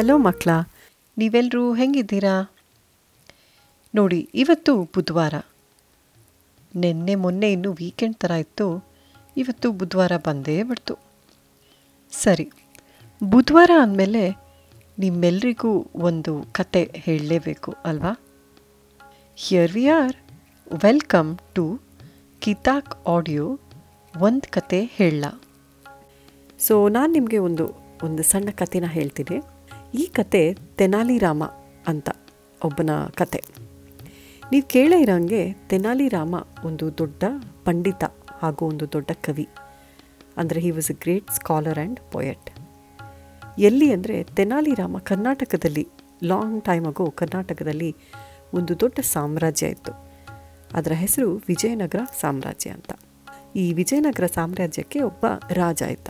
Hello ಮಕ್ಕಳ ನೀವೆಲ್ಲರೂ ಹೆಂಗಿದ್ದೀರಾ? ನೋಡಿ, ಇವತ್ತು ಬುಧವಾರ. ನಿನ್ನೆ ಮೊನ್ನೆ ಇನ್ನೂ ವೀಕೆಂಡ್ ಥರ ಇತ್ತು, ಇವತ್ತು ಬುಧವಾರ ಬಂದೇ ಬಿಡ್ತು. ಸರಿ, ಬುಧವಾರ ಅಂದಮೇಲೆ ನಿಮ್ಮೆಲ್ರಿಗೂ ಒಂದು ಕತೆ ಹೇಳಲೇಬೇಕು ಅಲ್ವಾ? Here we are welcome to ಕಿತಾಕ್ audio ಒಂದು ಕತೆ ಹೇಳ. ಸೊ ನಾನು ನಿಮಗೆ ಒಂದು ಒಂದು ಸಣ್ಣ ಕಥೆನ ಹೇಳ್ತೀನಿ. ಈ ಕತೆ ತೆನಾಲಿರಾಮ ಅಂತ ಒಬ್ಬನ ಕತೆ. ನೀವು ಕೇಳೇ ಇರೋಂಗೆ ತೆನಾಲಿರಾಮ ಒಂದು ದೊಡ್ಡ ಪಂಡಿತ ಹಾಗೂ ಒಂದು ದೊಡ್ಡ ಕವಿ. ಅಂದರೆ he was a great scholar and poet ಎಲ್ಲಿ ಅಂದರೆ ತೆನಾಲಿರಾಮ ಕರ್ನಾಟಕದಲ್ಲಿ ಲಾಂಗ್ ಟೈಮ್ ಆಗೋ ಕರ್ನಾಟಕದಲ್ಲಿ ಒಂದು ದೊಡ್ಡ ಸಾಮ್ರಾಜ್ಯ ಇತ್ತು. ಅದರ ಹೆಸರು ವಿಜಯನಗರ ಸಾಮ್ರಾಜ್ಯ ಅಂತ. ಈ ವಿಜಯನಗರ ಸಾಮ್ರಾಜ್ಯಕ್ಕೆ ಒಬ್ಬ ರಾಜ ಇದ್ದ.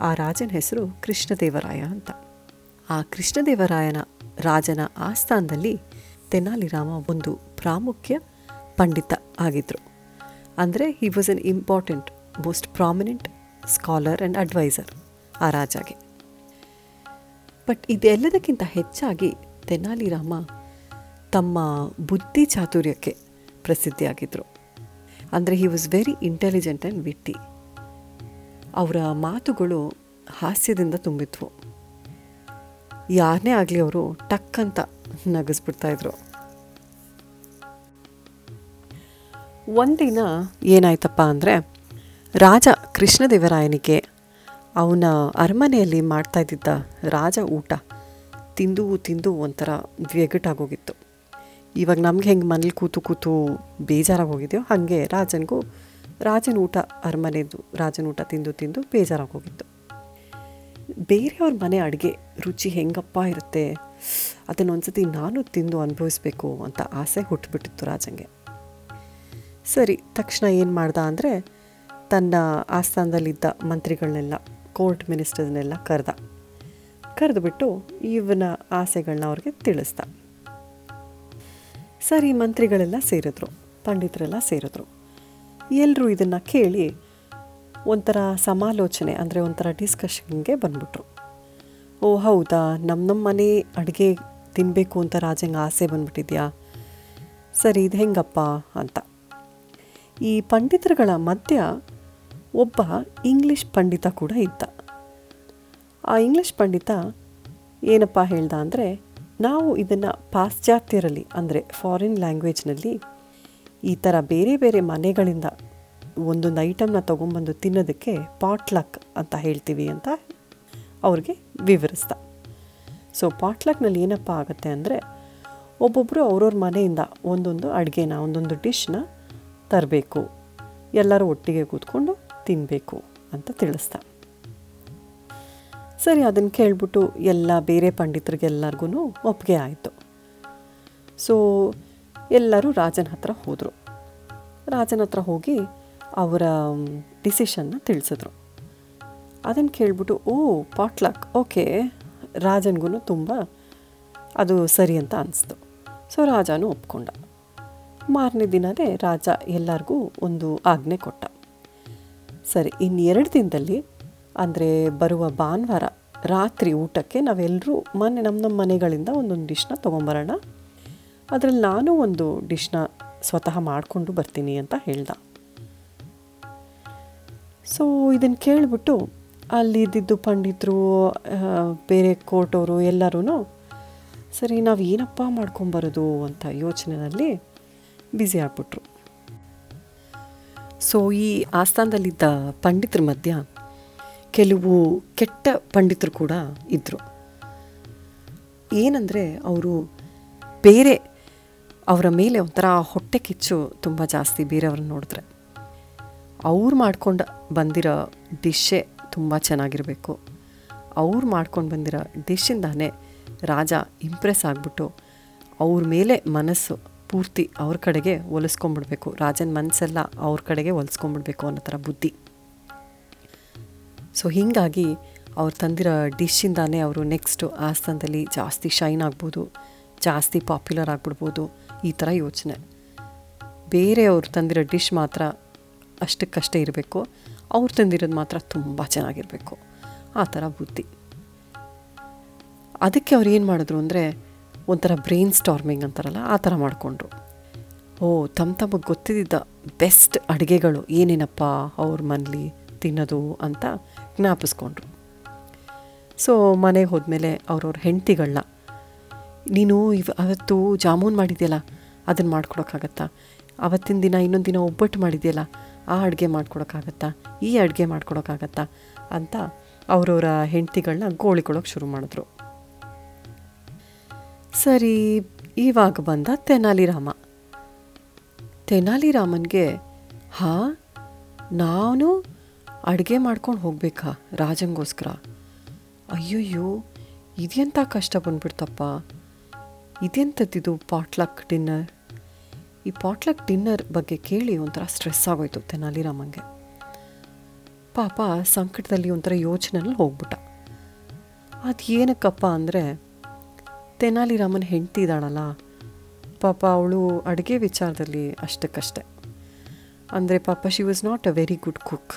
ಆ ರಾಜನ ಹೆಸರು ಕೃಷ್ಣದೇವರಾಯ ಅಂತ. ಆ ಕೃಷ್ಣದೇವರಾಯನ ರಾಜನ ಆಸ್ಥಾನದಲ್ಲಿ ತೆನಾಲಿರಾಮ ಒಂದು ಪ್ರಾಮುಖ್ಯ ಪಂಡಿತ ಆಗಿದ್ದರು ಅಂದರೆ he was an important most prominent scholar and advisor ಆ ರಾಜಾಗೆ. ಬಟ್ ಇದೆಲ್ಲದಕ್ಕಿಂತ ಹೆಚ್ಚಾಗಿ ತೆನಾಲಿರಾಮ ತಮ್ಮ ಬುದ್ಧಿ ಚಾತುರ್ಯಕ್ಕೆ ಪ್ರಸಿದ್ಧಿಯಾಗಿದ್ದರು ಅಂದರೆ he was very intelligent and witty ಅವರ ಮಾತುಗಳು ಹಾಸ್ಯದಿಂದ ತುಂಬಿದ್ವು. ಯಾರನ್ನೇ ಆಗಲಿ ಅವರು ಟಕ್ ಅಂತ ನಗಿಸ್ಬಿಡ್ತಾಯಿದ್ರು ಒಂದಿನ ಏನಾಯ್ತಪ್ಪ ಅಂದರೆ, ರಾಜ ಕೃಷ್ಣದೇವರಾಯನಿಗೆ ಅವನ ಅರಮನೆಯಲ್ಲಿ ಮಾಡ್ತಾ ಇದ್ದಿದ್ದ ರಾಜ ಊಟ ತಿಂದು ತಿಂದು ಒಂಥರ ವ್ಯಗಟಾಗೋಗಿತ್ತು ಇವಾಗ ನಮ್ಗೆ ಹೆಂಗೆ ಮನೇಲಿ ಕೂತು ಕೂತು ಬೇಜಾರಾಗೋಗಿದೆಯೋ ಹಾಗೆ ರಾಜನಿಗೂ ರಾಜನ ಊಟ, ಅರಮನೆದು ರಾಜನ ಊಟ ತಿಂದು ತಿಂದು ಬೇಜಾರಾಗೋಗಿತ್ತು. ಬೇರೆಯವ್ರ ಮನೆ ಅಡುಗೆ ರುಚಿ ಹೆಂಗಪ್ಪ ಇರುತ್ತೆ? ಅದನ್ನು ಒಂದ್ಸತಿ ನಾನು ತಿಂದು ಅನುಭವಿಸ್ಬೇಕು ಅಂತ ಆಸೆ ಹುಟ್ಟುಬಿಟ್ಟಿತ್ತು ರಾಜಂಗೆ. ಸರಿ, ತಕ್ಷಣ ಏನು ಮಾಡ್ದ ಅಂದರೆ ತನ್ನ ಆಸ್ಥಾನದಲ್ಲಿದ್ದ ಮಂತ್ರಿಗಳನ್ನೆಲ್ಲ ಕೋರ್ಟ್ ಮಿನಿಸ್ಟರ್ನೆಲ್ಲ ಕರೆದ. ಕರೆದುಬಿಟ್ಟು ಇವನ ಆಸೆಗಳನ್ನ ಅವ್ರಿಗೆ ತಿಳಿಸ್ದ. ಸರಿ, ಮಂತ್ರಿಗಳೆಲ್ಲ ಸೇರಿದ್ರು, ಪಂಡಿತರೆಲ್ಲ ಸೇರಿದ್ರು. ಎಲ್ಲರೂ ಇದನ್ನು ಕೇಳಿ ಒಂಥರ ಸಮಾಲೋಚನೆ, ಅಂದರೆ ಒಂಥರ ಡಿಸ್ಕಷನ್ಗೆ ಬಂದ್ಬಿಟ್ರು. ಓ, ಹೌದಾ? ನಮ್ಮ ನಮ್ಮ ಮನೆ ಅಡುಗೆ ತಿನ್ನಬೇಕು ಅಂತ ರಾಜಂಗೆ ಆಸೆ ಬಂದ್ಬಿಟ್ಟಿದ್ಯಾ? ಸರಿ, ಇದು ಹೆಂಗಪ್ಪ ಅಂತ. ಈ ಪಂಡಿತರುಗಳ ಮಧ್ಯ ಒಬ್ಬ ಇಂಗ್ಲಿಷ್ ಪಂಡಿತ ಕೂಡ ಇದ್ದ. ಆ ಇಂಗ್ಲೀಷ್ ಪಂಡಿತ ಏನಪ್ಪ ಹೇಳ್ದ ಅಂದರೆ, ನಾವು ಇದನ್ನು ಪಾಶ್ಚಾತ್ಯರಲ್ಲಿ, ಅಂದರೆ ಫಾರಿನ್ ಲ್ಯಾಂಗ್ವೇಜ್ನಲ್ಲಿ ಈ ಥರ ಬೇರೆ ಬೇರೆ ಮನೆಗಳಿಂದ ಒಂದೊಂದು ಐಟಮ್ನ ತೊಗೊಂಬಂದು ತಿನ್ನೋದಕ್ಕೆ ಪಾಟ್ಲಕ್ ಅಂತ ಹೇಳ್ತೀವಿ ಅಂತ ಅವ್ರಿಗೆ ವಿವರಿಸ್ದ ಸೊ ಪಾಟ್ಲಕ್ನಲ್ಲಿ ಏನಪ್ಪ ಆಗುತ್ತೆ ಅಂದರೆ ಒಬ್ಬೊಬ್ಬರು ಅವ್ರವ್ರ ಮನೆಯಿಂದ ಒಂದೊಂದು ಅಡುಗೆನ, ಒಂದೊಂದು ಡಿಶ್ನ ತರಬೇಕು. ಎಲ್ಲರೂ ಒಟ್ಟಿಗೆ ಕೂತ್ಕೊಂಡು ತಿನ್ನಬೇಕು ಅಂತ ತಿಳಿಸ್ದ ಸರಿ, ಅದನ್ನು ಕೇಳ್ಬಿಟ್ಟು ಎಲ್ಲ ಬೇರೆ ಪಂಡಿತರಿಗೆಲ್ಲರಿಗೂ ಒಪ್ಪಿಗೆ ಆಯಿತು. ಸೊ ಎಲ್ಲರೂ ರಾಜನ ಹತ್ರ ಹೋದರು. ರಾಜನ ಹತ್ರ ಹೋಗಿ ಅವರ ಡಿಸಿಷನ್ನ ತಿಳಿಸಿದ್ರು. ಅದನ್ನು ಕೇಳಿಬಿಟ್ಟು, ಓ ಪಾಟ್ಲಕ್ ಓಕೆ ರಾಜನಿಗೂ ತುಂಬ ಅದು ಸರಿ ಅಂತ ಅನಿಸ್ತು. ಸೊ ರಾಜನೂ ಒಪ್ಕೊಂಡ. ಮಾರನೇ ದಿನವೇ ರಾಜ ಎಲ್ಲರಿಗೂ ಒಂದು ಆಜ್ಞೆ ಕೊಟ್ಟ. ಸರಿ ಇನ್ನು ಎರಡು ದಿನದಲ್ಲಿ, ಅಂದರೆ ಬರುವ ಭಾನುವಾರ ರಾತ್ರಿ ಊಟಕ್ಕೆ ನಾವೆಲ್ಲರೂ ಮನೆ ನಮ್ಮ ನಮ್ಮ ಮನೆಗಳಿಂದ ಒಂದೊಂದು ಡಿಶ್ನ ತೊಗೊಂಬರೋಣ. ಅದರಲ್ಲಿ ನಾನು ಒಂದು ಡಿಶ್ನ ಸ್ವತಃ ಮಾಡಿಕೊಂಡು ಬರ್ತೀನಿ ಅಂತ ಹೇಳ್ದ. ಸೊ ಇದನ್ನು ಕೇಳಿಬಿಟ್ಟು ಅಲ್ಲಿದ್ದಿದ್ದು ಪಂಡಿತರು ಬೇರೆ ಕೋರ್ಟವರು ಎಲ್ಲರೂ ಸರಿ ನಾವು ಏನಪ್ಪ ಮಾಡ್ಕೊಂಬರೋದು? ಅಂತ ಯೋಚನೆಯಲ್ಲಿ ಬ್ಯುಸಿ ಆಗ್ಬಿಟ್ರು. ಸೊ ಈ ಆಸ್ಥಾನದಲ್ಲಿದ್ದ ಪಂಡಿತರ ಮಧ್ಯ ಕೆಲವು ಕೆಟ್ಟ ಪಂಡಿತರು ಕೂಡ ಇದ್ದರು ಏನಂದರೆ, ಅವರು ಬೇರೆ ಅವರ ಮೇಲೆ ಒಂಥರ ಹೊಟ್ಟೆ ಕಿಚ್ಚು ತುಂಬ ಜಾಸ್ತಿ ಬೇರೆಯವ್ರನ್ನ ನೋಡಿದ್ರೆ. ಅವ್ರು ಮಾಡ್ಕೊಂಡು ಬಂದಿರೋ ಡಿಶ್ಶೇ ತುಂಬ ಚೆನ್ನಾಗಿರಬೇಕು. ಅವ್ರು ಮಾಡ್ಕೊಂಡು ಬಂದಿರೋ ಡಿಶ್ಶಿಂದಾನೇ ರಾಜ ಇಂಪ್ರೆಸ್ ಆಗಿಬಿಟ್ಟು ಅವ್ರ ಮೇಲೆ ಮನಸ್ಸು ಪೂರ್ತಿ ಅವ್ರ ಕಡೆಗೆ ಒಲಿಸ್ಕೊಂಬಿಡ್ಬೇಕು. ರಾಜನ ಮನಸ್ಸೆಲ್ಲ ಅವ್ರ ಕಡೆಗೆ ಒಲಿಸ್ಕೊಂಬಿಡ್ಬೇಕು ಅನ್ನೋ ಥರ ಬುದ್ಧಿ. ಸೊ ಹೀಗಾಗಿ ಅವ್ರು ತಂದಿರೋ ಡಿಶ್ಶಿಂದಾನೇ ಅವರು ನೆಕ್ಸ್ಟು ಆಸ್ಥಾನದಲ್ಲಿ ಜಾಸ್ತಿ ಶೈನ್ ಆಗ್ಬೋದು, ಜಾಸ್ತಿ ಪಾಪ್ಯುಲರ್ ಆಗಿಬಿಡ್ಬೋದು ಈ ಥರ ಯೋಚನೆ. ಬೇರೆಯವರು ತಂದಿರೋ ಡಿಶ್ ಮಾತ್ರ ಅಷ್ಟಕ್ಕಷ್ಟೇ ಇರಬೇಕು. ಅವ್ರು ತಂದಿರೋದು ಮಾತ್ರ ತುಂಬ ಚೆನ್ನಾಗಿರಬೇಕು. ಆ ಥರ ಬುದ್ಧಿ. ಅದಕ್ಕೆ ಅವ್ರು ಏನು ಮಾಡಿದ್ರು ಅಂದರೆ ಒಂಥರ ಬ್ರೈನ್ ಸ್ಟಾರ್ಮಿಂಗ್ ಅಂತಾರಲ್ಲ, ಆ ಥರ ಮಾಡಿಕೊಂಡ್ರು. ಓ ತಮ್ಮ ತಮಗೆ ಗೊತ್ತಿದ್ದ ಬೆಸ್ಟ್ ಅಡುಗೆಗಳು ಏನೇನಪ್ಪ ಅವ್ರ ಮನೇಲಿ ತಿನ್ನೋದು ಅಂತ ಜ್ಞಾಪಿಸ್ಕೊಂಡ್ರು. ಸೊ, ಮನೆಗೆ ಹೋದ್ಮೇಲೆ ಅವ್ರವ್ರ ಹೆಂಡ್ತಿಗಳನ್ನ ನೀನು ಇವ, ಅವತ್ತು ಜಾಮೂನ್ ಮಾಡಿದೆಯಲ್ಲ ಅದನ್ನು ಮಾಡ್ಕೊಡೋಕ್ಕಾಗತ್ತಾ? ಅವತ್ತಿನ ದಿನ ಇನ್ನೊಂದು ದಿನ ಒಬ್ಬಟ್ಟು ಮಾಡಿದ್ಯಲ್ಲ ಆ ಅಡುಗೆ ಮಾಡ್ಕೊಡೋಕ್ಕಾಗತ್ತಾ? ಈ ಅಡುಗೆ ಮಾಡ್ಕೊಡೋಕ್ಕಾಗತ್ತಾ? ಅಂತ ಅವರವರ ಹೆಂಡತಿಗಳನ್ನ ಗೋಳಿಕೊಳ್ಳೋಕೆ ಶುರು ಮಾಡಿದ್ರು. ಸರಿ, ಇವಾಗ ಬಂದ ತೆನಾಲಿರಾಮ. ತೆನಾಲಿರಾಮನ್ಗೆ, ಹಾ, ನಾನು ಅಡುಗೆ ಮಾಡ್ಕೊಂಡು ಹೋಗ್ಬೇಕಾ ರಾಜಂಗೋಸ್ಕರ? ಅಯ್ಯಯ್ಯೋ ಇದೆಂಥ ಕಷ್ಟ ಬಂದ್ಬಿಡ್ತಪ್ಪ. ಇದೆಂಥದ್ದಿದು ಪಾಟ್ಲಕ್ ಡಿನ್ನರ್? ಈ ಪಾಟ್ಲಕ್ ಡಿನ್ನರ್ ಬಗ್ಗೆ ಕೇಳಿ ಒಂಥರ ಸ್ಟ್ರೆಸ್ ಆಗೋಯ್ತು ತೆನಾಲಿರಾಮಂಗೆ ಪಾಪ ಸಂಕಟದಲ್ಲಿ ಒಂಥರ ಯೋಚನೆಯಲ್ಲಿ ಹೋಗ್ಬಿಟ್ಟ. ಅದು ಏನಕ್ಕಪ್ಪ ಅಂದರೆ ತೆನಾಲಿರಾಮನ್ ಹೆಂಡ್ತಿದ್ದಾಳಲ್ಲ ಪಾಪ ಅವಳು ಅಡುಗೆ ವಿಚಾರದಲ್ಲಿ ಅಷ್ಟಕ್ಕಷ್ಟೆ. ಅಂದರೆ ಪಾಪ she was not a very good cook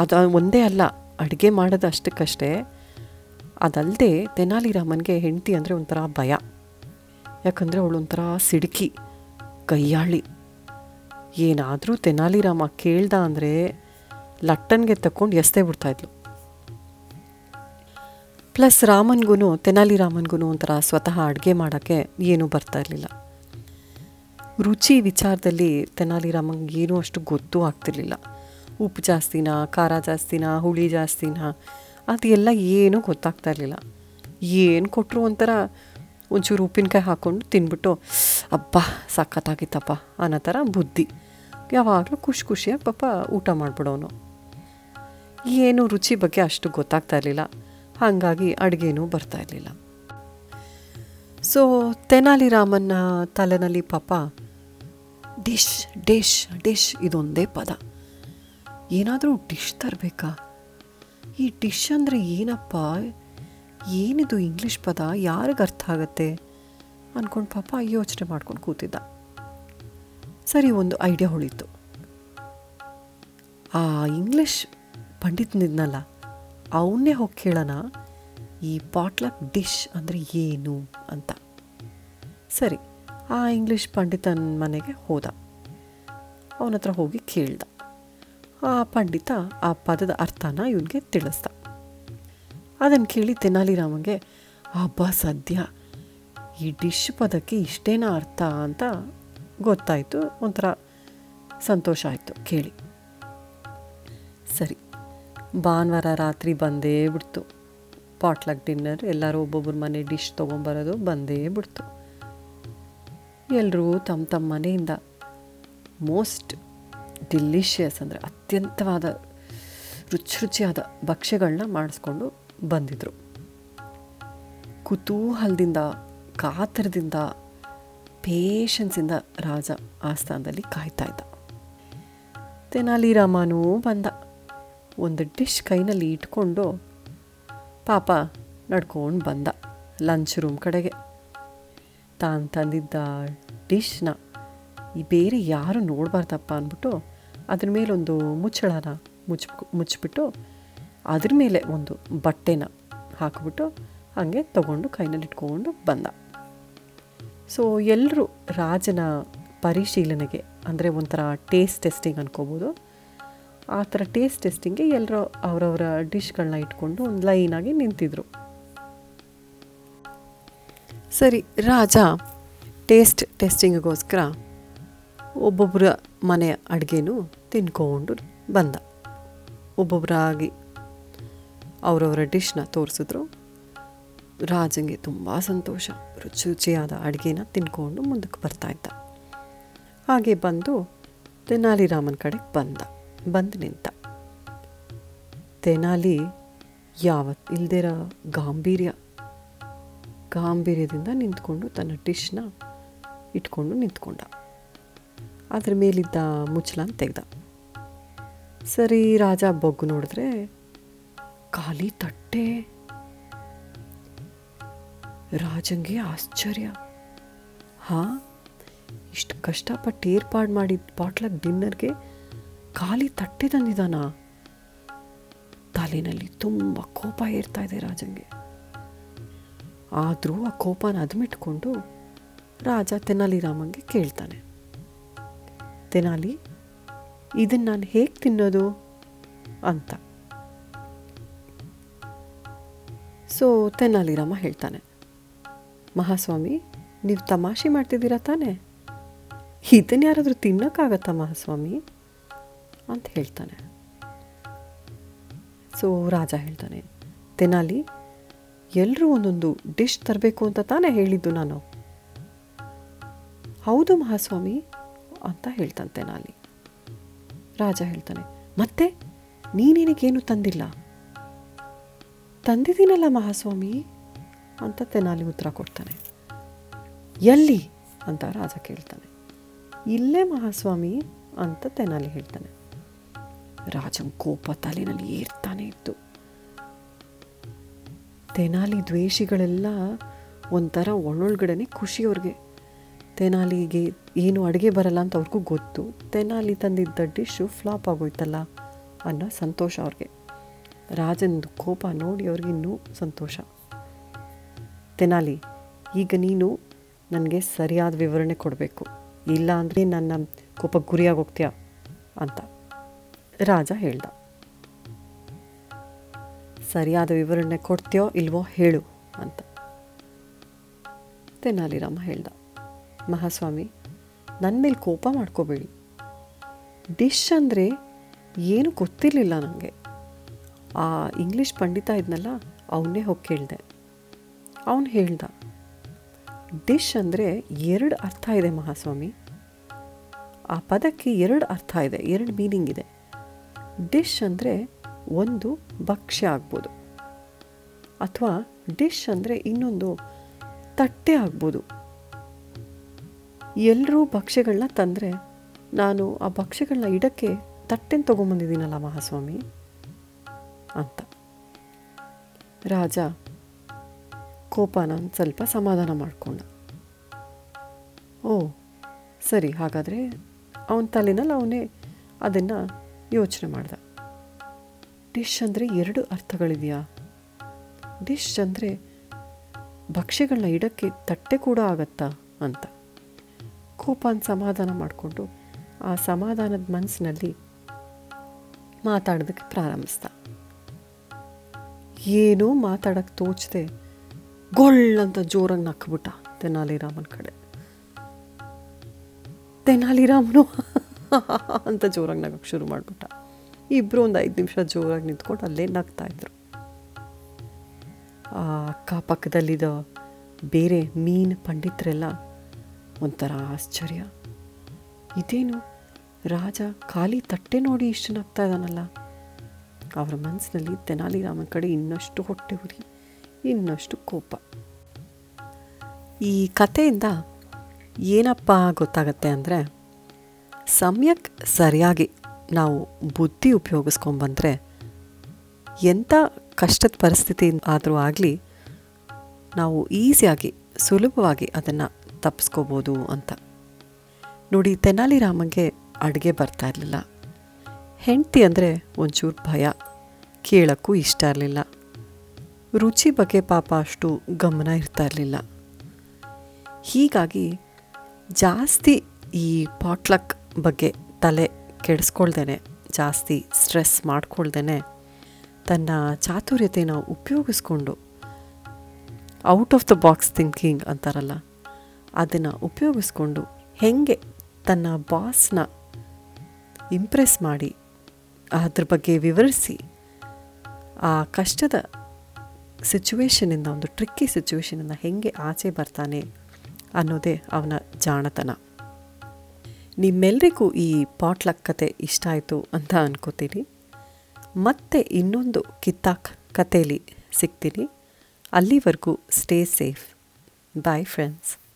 ಅದು ಒಂದೇ ಅಲ್ಲ, ಅಡುಗೆ ಮಾಡೋದು ಅಷ್ಟಕ್ಕಷ್ಟೇ. ಅದಲ್ಲದೆ ತೆನಾಲಿರಾಮನ್ಗೆ ಹೆಂಡತಿ ಅಂದರೆ ಒಂಥರ ಭಯ. ಯಾಕಂದರೆ ಅವಳು ಒಂಥರ ಸಿಡುಕಿ. ಕೈಯಾಳಿ. ಏನಾದರೂ ತೆನಾಲಿರಾಮ ಕೇಳ್ದ ಅಂದರೆ ಲಟ್ಟನ್ಗೆ ತಕ್ಕೊಂಡು ಎಸ್ತೇ ಬಿಡ್ತಾಯಿದ್ಲು ಪ್ಲಸ್ ರಾಮನ್ಗೂ ತೆನಾಲಿರಾಮನ್ಗೂ ಒಂಥರ ಸ್ವತಃ ಅಡುಗೆ ಮಾಡೋಕ್ಕೆ ಏನೂ ಬರ್ತಾ ಇರಲಿಲ್ಲ. ರುಚಿ ವಿಚಾರದಲ್ಲಿ ತೆನಾಲಿರಾಮಂಗೆ ಏನೂ ಅಷ್ಟು ಗೊತ್ತೂ ಆಗ್ತಿರ್ಲಿಲ್ಲ. ಉಪ್ಪು ಜಾಸ್ತಿನಾ, ಖಾರ ಜಾಸ್ತಿನಾ, ಹುಳಿ ಜಾಸ್ತಿನಾ ಅದೆಲ್ಲ ಏನೂ ಗೊತ್ತಾಗ್ತಾ ಇರಲಿಲ್ಲ. ಏನು ಕೊಟ್ಟರು ಒಂಥರ ಒಂಚೂರು ಉಪ್ಪಿನಕಾಯಿ ಹಾಕ್ಕೊಂಡು ತಿನ್ಬಿಟ್ಟು, ಅಬ್ಬಾ, ಸಖತ್ತಾಗಿತ್ತಪ್ಪ, ಅನ್ನೋ ಥರ ಬುದ್ಧಿ. ಯಾವಾಗಲೂ ಖುಷಿ ಖುಷಿಯಾಗಿ ಪಾಪ ಊಟ ಮಾಡಿಬಿಡೋನು. ಏನು ರುಚಿ ಬಗ್ಗೆ ಅಷ್ಟು ಗೊತ್ತಾಗ್ತಾ ಇರಲಿಲ್ಲ. ಹಾಗಾಗಿ ಅಡುಗೆನೂ ಬರ್ತಾ ಇರಲಿಲ್ಲ. ಸೊ ತೆನಾಲಿರಾಮನ್ನ ತಲೆನಲ್ಲಿ ಪಾಪ, ಡಿಶ್ ಡಿಶ್ ಡಿಶ್ ಇದೊಂದೇ ಪದ. ಏನಾದರೂ ಡಿಶ್ ತರಬೇಕಾ? ಈ ಡಿಶ್ ಅಂದರೆ ಏನಪ್ಪ? ಏನಿದು ಇಂಗ್ಲೀಷ್ ಪದ? ಯಾರಿಗೆ ಅರ್ಥ ಆಗತ್ತೆ? ಅಂದ್ಕೊಂಡು ಪಾಪ ಯೋಚನೆ ಮಾಡ್ಕೊಂಡು ಕೂತಿದ್ದ. ಸರಿ, ಒಂದು ಐಡಿಯಾ ಹೊಳಿತು ಆ ಇಂಗ್ಲೀಷ್ ಪಂಡಿತನಿದ್ನಲ್ಲ, ಅವನ್ನೇ ಹೋಗಿ ಕೇಳೋಣ. ಈ ಪಾಟ್ಲಕ್ ಡಿಶ್ ಅಂದರೆ ಏನು ಅಂತ. ಸರಿ, ಆ ಇಂಗ್ಲೀಷ್ ಪಂಡಿತನ ಮನೆಗೆ ಹೋದ. ಅವನ ಹತ್ರ ಹೋಗಿ ಕೇಳ್ದ. ಆ ಪಂಡಿತ ಆ ಪದದ ಅರ್ಥನ ಇವನಿಗೆ ತಿಳಿಸ್ದ. ಅದನ್ನು ಕೇಳಿ ತೆನಾಲಿರಾಮಂಗೆ ಹಬ್ಬ ಸದ್ಯ, ಈ ಡಿಶ್ ಪದಕ್ಕೆ ಇಷ್ಟೇನ ಅರ್ಥ ಅಂತ ಗೊತ್ತಾಯಿತು. ಒಂಥರ ಸಂತೋಷ ಆಯಿತು ಕೇಳಿ. ಸರಿ, ಭಾನುವಾರ ರಾತ್ರಿ ಬಂದೇ ಬಿಡ್ತು. ಪಾಟ್ಲಕ್ ಡಿನ್ನರ್, ಎಲ್ಲರೂ ಒಬ್ಬೊಬ್ಬರ ಮನೆ ಡಿಶ್ ತೊಗೊಂಬರೋದು ಬಂದೇ ಬಿಡ್ತು. ಎಲ್ಲರೂ ತಮ್ಮ ತಮ್ಮ ಮನೆಯಿಂದ ಮೋಸ್ಟ್ ಡಿಲಿಷಿಯಸ್ ಅಂದರೆ ಅತ್ಯಂತವಾದ ರುಚಿ ರುಚಿಯಾದ ಭಕ್ಷ್ಯಗಳನ್ನ ಮಾಡಿಸ್ಕೊಂಡು ಬಂದಿದ್ರು. ಕುತೂಹಲದಿಂದ, ಕಾತರದಿಂದ ಪೇಷನ್ಸಿಂದ ರಾಜ ಆಸ್ಥಾನದಲ್ಲಿ ಕಾಯ್ತಾ ಇದ್ದ. ತೆನಾಲಿರಾಮನೂ ಬಂದ. ಒಂದು ಡಿಶ್ ಕೈನಲ್ಲಿ ಇಟ್ಕೊಂಡು ಪಾಪ ನಡ್ಕೊಂಡು ಬಂದ ಲಂಚ್ ರೂಮ್ ಕಡೆಗೆ. ತಾನು ತಂದಿದ್ದ ಡಿಶ್ನ ಈ ಬೇರೆ ಯಾರು ನೋಡಬಾರ್ದಪ್ಪ ಅಂದ್ಬಿಟ್ಟು ಅದ್ರ ಮೇಲೊಂದು ಮುಚ್ಚಳನ ಮುಚ್ಚ ಮುಚ್ಚಿಬಿಟ್ಟು ಅದ್ರ ಮೇಲೆ ಒಂದು ಬಟ್ಟೆನ ಹಾಕಿಬಿಟ್ಟು ಹಾಗೆ ತಗೊಂಡು ಕೈನಲ್ಲಿ ಇಟ್ಕೊಂಡು ಬಂದ. ಸೊ ಎಲ್ಲರೂ ರಾಜನ ಪರಿಶೀಲನೆಗೆ, ಅಂದರೆ ಒಂಥರ ಟೇಸ್ಟ್ ಟೆಸ್ಟಿಂಗ್ ಅನ್ಕೋಬೋದು. ಆ ಥರ ಟೇಸ್ಟ್ ಟೆಸ್ಟಿಂಗ್ಗೆ ಎಲ್ಲರೂ ಅವರವರ ಡಿಶ್ಗಳನ್ನ ಇಟ್ಕೊಂಡು ಒಂದು ಲೈನಾಗಿ ನಿಂತಿದ್ರು. ಸರಿ, ರಾಜ ಟೇಸ್ಟ್ ಟೆಸ್ಟಿಂಗಿಗೋಸ್ಕರ ಒಬ್ಬೊಬ್ಬರ ಮನೆಯ ಅಡುಗೆನೂ ತಿನ್ಕೊಂಡು ಬಂದ. ಒಬ್ಬೊಬ್ಬರಾಗಿ ಅವರವರ ಡಿಶ್ನ ತೋರಿಸಿದ್ರು. ರಾಜಂಗೆ ತುಂಬ ಸಂತೋಷ. ರುಚಿ ರುಚಿಯಾದ ಅಡುಗೆನ ತಿನ್ಕೊಂಡು ಮುಂದಕ್ಕೆ ಬರ್ತಾ ಇದ್ದ. ಹಾಗೆ ಬಂದು ತೆನಾಲಿರಾಮನ ಕಡೆಗೆ ಬಂದ. ಬಂದು ನಿಂತ. ತೆನಾಲಿ ಯಾವತ್ತು ಇಲ್ದಿರ ಗಾಂಭೀರ್ಯ. ಗಾಂಭೀರ್ಯದಿಂದ ನಿಂತ್ಕೊಂಡು ತನ್ನ ಡಿಶ್ನ ಇಟ್ಕೊಂಡು ನಿಂತ್ಕೊಂಡ. ಅದ್ರ ಮೇಲಿದ್ದ ಮುಚ್ಚಲನ್ನು ತೆಗೆದ. ಸರಿ ರಾಜ, ಬೊಗ್ಗು ನೋಡಿದ್ರೆ ಖಾಲಿ ತಟ್ಟೆ. ರಾಜಂಗೆ ಆಶ್ಚರ್ಯ. ಹಾ, ಇಷ್ಟು ಕಷ್ಟಪಟ್ಟು ಏರ್ಪಾಡು ಮಾಡಿದ ಬಾಟ್ಲಕ್ ಡಿನ್ನರ್ಗೆ ಖಾಲಿ ತಟ್ಟೆ ತಂದಿದ್ದಾನ? ತಲೆಯಲ್ಲಿ ತುಂಬ ಕೋಪ ಏರ್ತಾ ಇದೆ ರಾಜಂಗೆ. ಆದರೂ ಆ ಕೋಪನ ಅದ್ಮಿಟ್ಕೊಂಡು ರಾಜ ತೆನಾಲಿರಾಮಂಗೆ ಕೇಳ್ತಾನೆ. ತೆನಾಲಿ ಇದನ್ನು ನಾನು ಹೇಗೆ ತಿನ್ನೋದು? ಅಂತ. ಸೊ ತೆನಾಲಿರಾಮ ಹೇಳ್ತಾನೆ, ಮಹಾಸ್ವಾಮಿ, ನೀವು ತಮಾಷೆ ಮಾಡ್ತಿದ್ದೀರಾ ತಾನೇ? ಇದನ್ನು ಯಾರಾದರೂ ತಿನ್ನೋಕ್ಕಾಗತ್ತಾ ಮಹಾಸ್ವಾಮಿ? ಅಂತ ಹೇಳ್ತಾನೆ. ಸೊ ರಾಜ ಹೇಳ್ತಾನೆ, ತೆನಾಲಿ ಎಲ್ಲರೂ ಒಂದೊಂದು ಡಿಶ್ ತರಬೇಕು ಅಂತ ತಾನೇ ಹೇಳಿದ್ದು ನಾನು. ಹೌದು ಮಹಾಸ್ವಾಮಿ, ಅಂತ ಹೇಳ್ತಾನೆ ತೆನಾಲಿ. ರಾಜ ಹೇಳ್ತಾನೆ, ಮತ್ತೆ ನೀನೇನಿಗೇನು ತಂದಿಲ್ಲ? ತಂದಿದ್ದೀನಲ್ಲ ಮಹಾಸ್ವಾಮಿ ಅಂತ ತೆನಾಲಿ ಉತ್ತರ ಕೊಡ್ತಾನೆ. ಎಲ್ಲಿ? ಅಂತ ರಾಜ ಕೇಳ್ತಾನೆ. ಇಲ್ಲೇ ಮಹಾಸ್ವಾಮಿ ಅಂತ ತೆನಾಲಿ ಹೇಳ್ತಾನೆ. ರಾಜನ್ ಕೋಪ ತಲೆನಲ್ಲಿ ಏರ್ತಾನೆ ಇತ್ತು. ತೆನಾಲಿ ದ್ವೇಷಿಗಳೆಲ್ಲ ಒಂಥರ ಒಳೊಳ್ಗಡೆನೆ ಖುಷಿ ಅವ್ರಿಗೆ ತೆನಾಲಿಗೆ ಏನು ಅಡುಗೆ ಬರಲ್ಲ ಅಂತ ಅವ್ರಿಗೂ ಗೊತ್ತು. ತೆನಾಲಿ ತಂದಿದ್ದ ಡಿಶ್ಶು ಫ್ಲಾಪ್ ಆಗೋಯ್ತಲ್ಲ ಅನ್ನೋ ಸಂತೋಷ ಅವ್ರಿಗೆ. ರಾಜನದು ಕೋಪ ನೋಡಿ ಅವ್ರಿಗೆ ಇನ್ನೂ ಸಂತೋಷ. ತೆನಾಲಿ, ಈಗ ನೀನು ನನಗೆ ಸರಿಯಾದ ವಿವರಣೆ ಕೊಡಬೇಕು. ಇಲ್ಲ ಅಂದರೆ ನನ್ನ ಕೋಪ ಗುರಿಯಾಗೋಗ್ತೀಯ ಅಂತ ರಾಜ ಹೇಳ್ದ. ಸರಿಯಾದ ವಿವರಣೆ ಕೊಡ್ತೀಯೋ ಇಲ್ವೋ ಹೇಳು ಅಂತ ತೆನಾಲಿರಾಮ ಹೇಳ್ದ. ಮಹಾಸ್ವಾಮಿ ನನ್ನ ಮೇಲೆ ಕೋಪ ಮಾಡ್ಕೋಬೇಡಿ. ಡಿಶ್ ಅಂದರೆ ಏನು ಗೊತ್ತಿರಲಿಲ್ಲ ನನಗೆ ಆ ಇಂಗ್ಲೀಷ್ ಪಂಡಿತ ಇದ್ನಲ್ಲ, ಅವನ್ನೇ ಹೋಗಿ ಕೇಳಿದೆ. ಅವನು ಹೇಳ್ದ ಡಿಶ್ ಅಂದರೆ ಎರಡು ಅರ್ಥ ಇದೆ ಮಹಾಸ್ವಾಮಿ. ಆ ಪದಕ್ಕೆ ಎರಡು ಅರ್ಥ ಇದೆ, ಎರಡು ಮೀನಿಂಗ್ ಇದೆ. ಡಿಶ್ ಅಂದರೆ ಒಂದು ಭಕ್ಷ್ಯ ಆಗ್ಬೋದು. ಅಥವಾ ಡಿಶ್ ಅಂದರೆ ಇನ್ನೊಂದು ತಟ್ಟೆ ಆಗ್ಬೋದು. ಎಲ್ಲರೂ ಭಕ್ಷ್ಯಗಳನ್ನ ತಂದರೆ, ನಾನು ಆ ಭಕ್ಷ್ಯಗಳನ್ನ ಇಡಕ್ಕೆ ತಟ್ಟೆನ ತೊಗೊಂಬಂದಿದ್ದೀನಲ್ಲ ಮಹಾಸ್ವಾಮಿ. ಅಂತ. ರಾಜ ಕೋಪನ ಸ್ವಲ್ಪ ಸಮಾಧಾನ ಮಾಡಿಕೊಂಡ. ಓ, ಸರಿ, ಹಾಗಾದರೆ ಅವನ ತಲೆನಲ್ಲಿ ಅವನೇ ಅದನ್ನು ಯೋಚನೆ ಮಾಡ್ದ. ಡಿಶ್ ಅಂದರೆ ಎರಡು ಅರ್ಥಗಳಿದೆಯಾ? ಡಿಶ್ ಅಂದರೆ ಭಕ್ಷ್ಯಗಳನ್ನ ಇಡಕ್ಕೆ ತಟ್ಟೆ ಕೂಡ ಆಗತ್ತಾ ಅಂತ. ಕೋಪನ ಸಮಾಧಾನ ಮಾಡಿಕೊಂಡು ಆ ಸಮಾಧಾನದ ಮನಸ್ಸಿನಲ್ಲಿ ಮಾತಾಡೋದಕ್ಕೆ ಪ್ರಾರಂಭಿಸ್ದ. ಏನೂ ಮಾತಾಡಕ್ಕೆ ತೋಚದೆ. ಗೊಳ್ಳಂತ ಜೋರಾಗಿ ನಕ್ಬಿಟ್ಟ ತೆನಾಲಿರಾಮನ ಕಡೆ. ತೆನಾಲಿರಾಮನು ಅಂತ ಜೋರಾಗಿ ನಗಕ್ಕೆ ಶುರು ಮಾಡಿಬಿಟ್ಟ. ಇಬ್ಬರು ಒಂದು ಐದು ನಿಮಿಷ ಜೋರಾಗಿ ನಿಂತ್ಕೊಂಡು ಅಲ್ಲೇ ನಗ್ತಾ ಇದ್ರು. ಆ ಅಕ್ಕಪಕ್ಕದಲ್ಲಿದ್ದ ಬೇರೆ ಮೀನು ಪಂಡಿತರೆಲ್ಲ ಒಂಥರ ಆಶ್ಚರ್ಯ. ಇದೇನು? ರಾಜ ಖಾಲಿ ತಟ್ಟೆ ನೋಡಿ ಇಷ್ಟು ನಗ್ತಾ ಇದ್ದಾನಲ್ಲ ಅವರ ಮನಸ್ಸಿನಲ್ಲಿ ತೆನಾಲಿರಾಮನ ಕಡೆ ಇನ್ನಷ್ಟು ಹೊಟ್ಟೆ ಉರಿ, ಇನ್ನಷ್ಟು ಕೋಪ. ಈ ಕಥೆಯಿಂದ ಏನಪ್ಪ ಗೊತ್ತಾಗತ್ತೆ ಅಂದರೆ, ಸಮ್ಯಕ್ ಸರಿಯಾಗಿ ನಾವು ಬುದ್ಧಿ ಉಪಯೋಗಿಸ್ಕೊಂಬಂದರೆ ಎಂಥ ಕಷ್ಟದ ಪರಿಸ್ಥಿತಿ ಆದರೂ ಆಗಲಿ ನಾವು ಈಸಿಯಾಗಿ, ಸುಲಭವಾಗಿ ಅದನ್ನು ತಪ್ಪಿಸ್ಕೋಬೋದು ಅಂತ. ನೋಡಿ, ತೆನಾಲಿರಾಮಂಗೆ ಅಡುಗೆ ಬರ್ತಾ ಇರಲಿಲ್ಲ. ಹೆಂಡತಿ ಅಂದರೆ ಒಂಚೂರು ಭಯ. ಕೇಳೋಕ್ಕೂ ಇಷ್ಟ ಇರಲಿಲ್ಲ. ರುಚಿ ಬಗ್ಗೆ ಪಾಪ ಅಷ್ಟು ಗಮನ ಇರ್ತಾ ಇರಲಿಲ್ಲ. ಹೀಗಾಗಿ ಜಾಸ್ತಿ ಈ ಪಾಟ್ಲಕ್ ಬಗ್ಗೆ ತಲೆ ಕೆಡಿಸ್ಕೊಳ್ದೇನೆ, ಜಾಸ್ತಿ ಸ್ಟ್ರೆಸ್ ಮಾಡ್ಕೊಳ್ದೇನೆ ತನ್ನ ಚಾತುರ್ಯತೆನ ಉಪಯೋಗಿಸ್ಕೊಂಡು, out of the box thinking ಅಂತಾರಲ್ಲ, ಅದನ್ನು ಉಪಯೋಗಿಸ್ಕೊಂಡು ಹೇಗೆ ತನ್ನ ಬಾಸ್ನ ಇಂಪ್ರೆಸ್ ಮಾಡಿ ಅದ್ರ ಬಗ್ಗೆ ವಿವರಿಸಿ. ಆ ಕಷ್ಟದ ಸಿಚುವೇಶನಿಂದ ಒಂದು ಟ್ರಿಕ್ಕಿ ಸಿಚುವೇಶನಿಂದ ಹೇಗೆ ಆಚೆ ಬರ್ತಾನೆ ಅನ್ನೋದೇ ಅವನ ಜಾಣತನ. ನಿಮ್ಮೆಲ್ಲರಿಗೂ ಈ ಪಾಟ್ಲಕ್ ಕತೆ ಇಷ್ಟ ಆಯಿತು ಅಂತ ಅನ್ಕೋತೀನಿ. ಮತ್ತೆ ಇನ್ನೊಂದು ಕಿತ್ತಾಕ್ ಕಥೆಯಲ್ಲಿ ಸಿಗ್ತೀನಿ. ಅಲ್ಲಿವರೆಗೂ ಸ್ಟೇ ಸೇಫ್ ಬಾಯ್ ಫ್ರೆಂಡ್ಸ್